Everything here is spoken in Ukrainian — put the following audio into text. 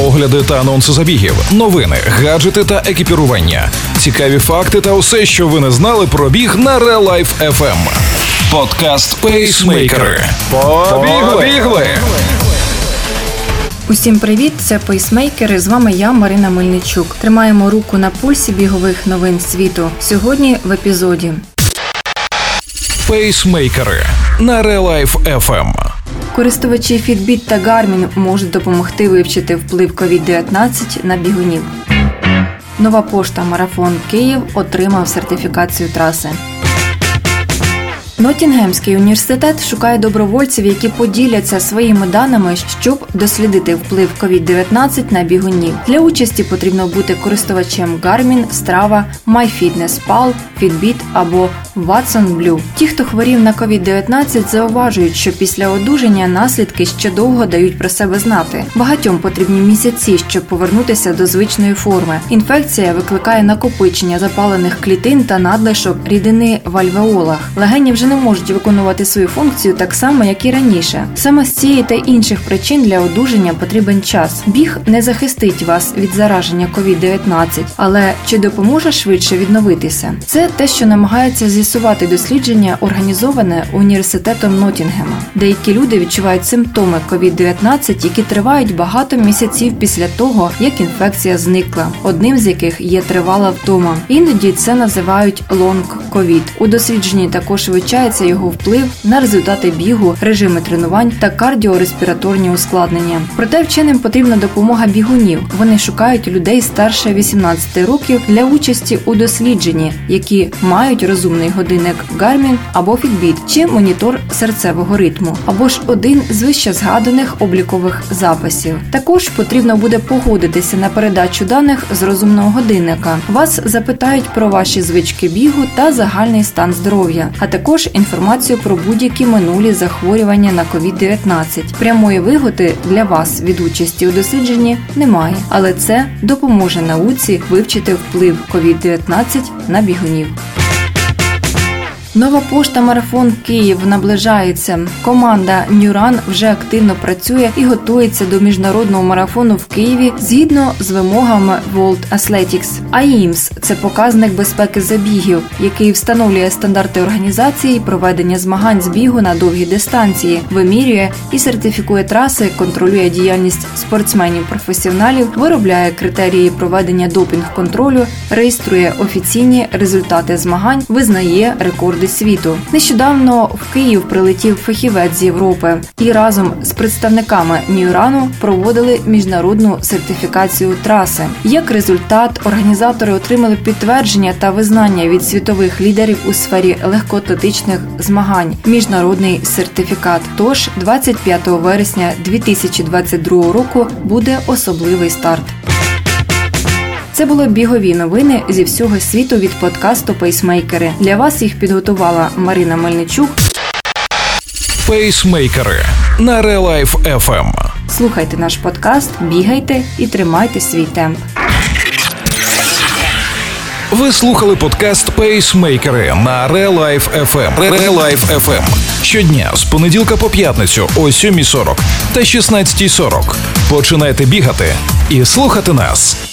огляди та анонси забігів, новини, гаджети та екіпірування, цікаві факти та усе, що ви не знали про біг на Real Life FM. Подкаст Пейсмейкери. Побігли! Усім привіт! Це пейсмейкери. З вами я, Марина Мельничук. Тримаємо руку на пульсі бігових новин світу. Сьогодні в епізоді. Пейсмейкери на Real Life FM. Користувачі Fitbit та Garmin можуть допомогти вивчити вплив COVID-19 на бігунів. Нова пошта Марафон Київ отримав сертифікацію траси. Нотінгемський університет шукає добровольців, які поділяться своїми даними, щоб дослідити вплив COVID-19 на бігунів. Для участі потрібно бути користувачем Garmin, Strava, MyFitnessPal, Fitbit або Watson Blue. Ті, хто хворів на COVID-19, зауважують, що після одужання наслідки ще довго дають про себе знати. Багатьом потрібні місяці, щоб повернутися до звичної форми. Інфекція викликає накопичення запалених клітин та надлишок рідини в альвеолах. Легені вже не можуть виконувати свою функцію так само, як і раніше. Саме з цієї та інших причин для одужання потрібен час. Біг не захистить вас від зараження COVID-19, але чи допоможе швидше відновитися? Це те, що намагається з'ясувати дослідження, організоване університетом Нотінгема. Деякі люди відчувають симптоми COVID-19, які тривають багато місяців після того, як інфекція зникла. Одним з яких є тривала втома. Іноді це називають long COVID. У дослідженні також вивчається його вплив на результати бігу, режими тренувань та кардіореспіраторні ускладнення. Проте вченим потрібна допомога бігунів. Вони шукають людей старше 18 років для участі у дослідженні, які мають розумний годинник Garmin або Fitbit чи монітор серцевого ритму, або ж один з вище згаданих облікових записів. Також потрібно буде погодитися на передачу даних з розумного годинника. Вас запитають про ваші звички бігу та загальний стан здоров'я, а також інформацію про будь-які минулі захворювання на COVID-19. Прямої вигоди для вас від участі у дослідженні немає, але це допоможе науці вивчити вплив COVID-19 на бігунів. Нова пошта Марафон Київ наближається. Команда Нюран вже активно працює і готується до міжнародного марафону в Києві згідно з вимогами World Athletics. AIMS – це показник безпеки забігів, який встановлює стандарти організації проведення змагань з бігу на довгі дистанції, вимірює і сертифікує траси, контролює діяльність спортсменів-професіоналів, виробляє критерії проведення допінг-контролю, реєструє офіційні результати змагань, визнає рекорди світу. Нещодавно в Київ прилетів фахівець з Європи і разом з представниками Ньюрану проводили міжнародну сертифікацію траси. Як результат, організатори отримали підтвердження та визнання від світових лідерів у сфері легкоатлетичних змагань. Міжнародний сертифікат. Тож 25 вересня 2022 року буде особливий старт. Це були бігові новини зі всього світу від подкасту Пейсмейкери. Для вас їх підготувала Марина Мельничук. Пейсмейкери на Life FM. Слухайте наш подкаст, бігайте і тримайте свій темп. Ви слухали подкаст Пейсмейкери на Real Life FM. Real FM. Щодня з понеділка по п'ятницю о 7.40 та 16.40. Починайте бігати і слухати нас.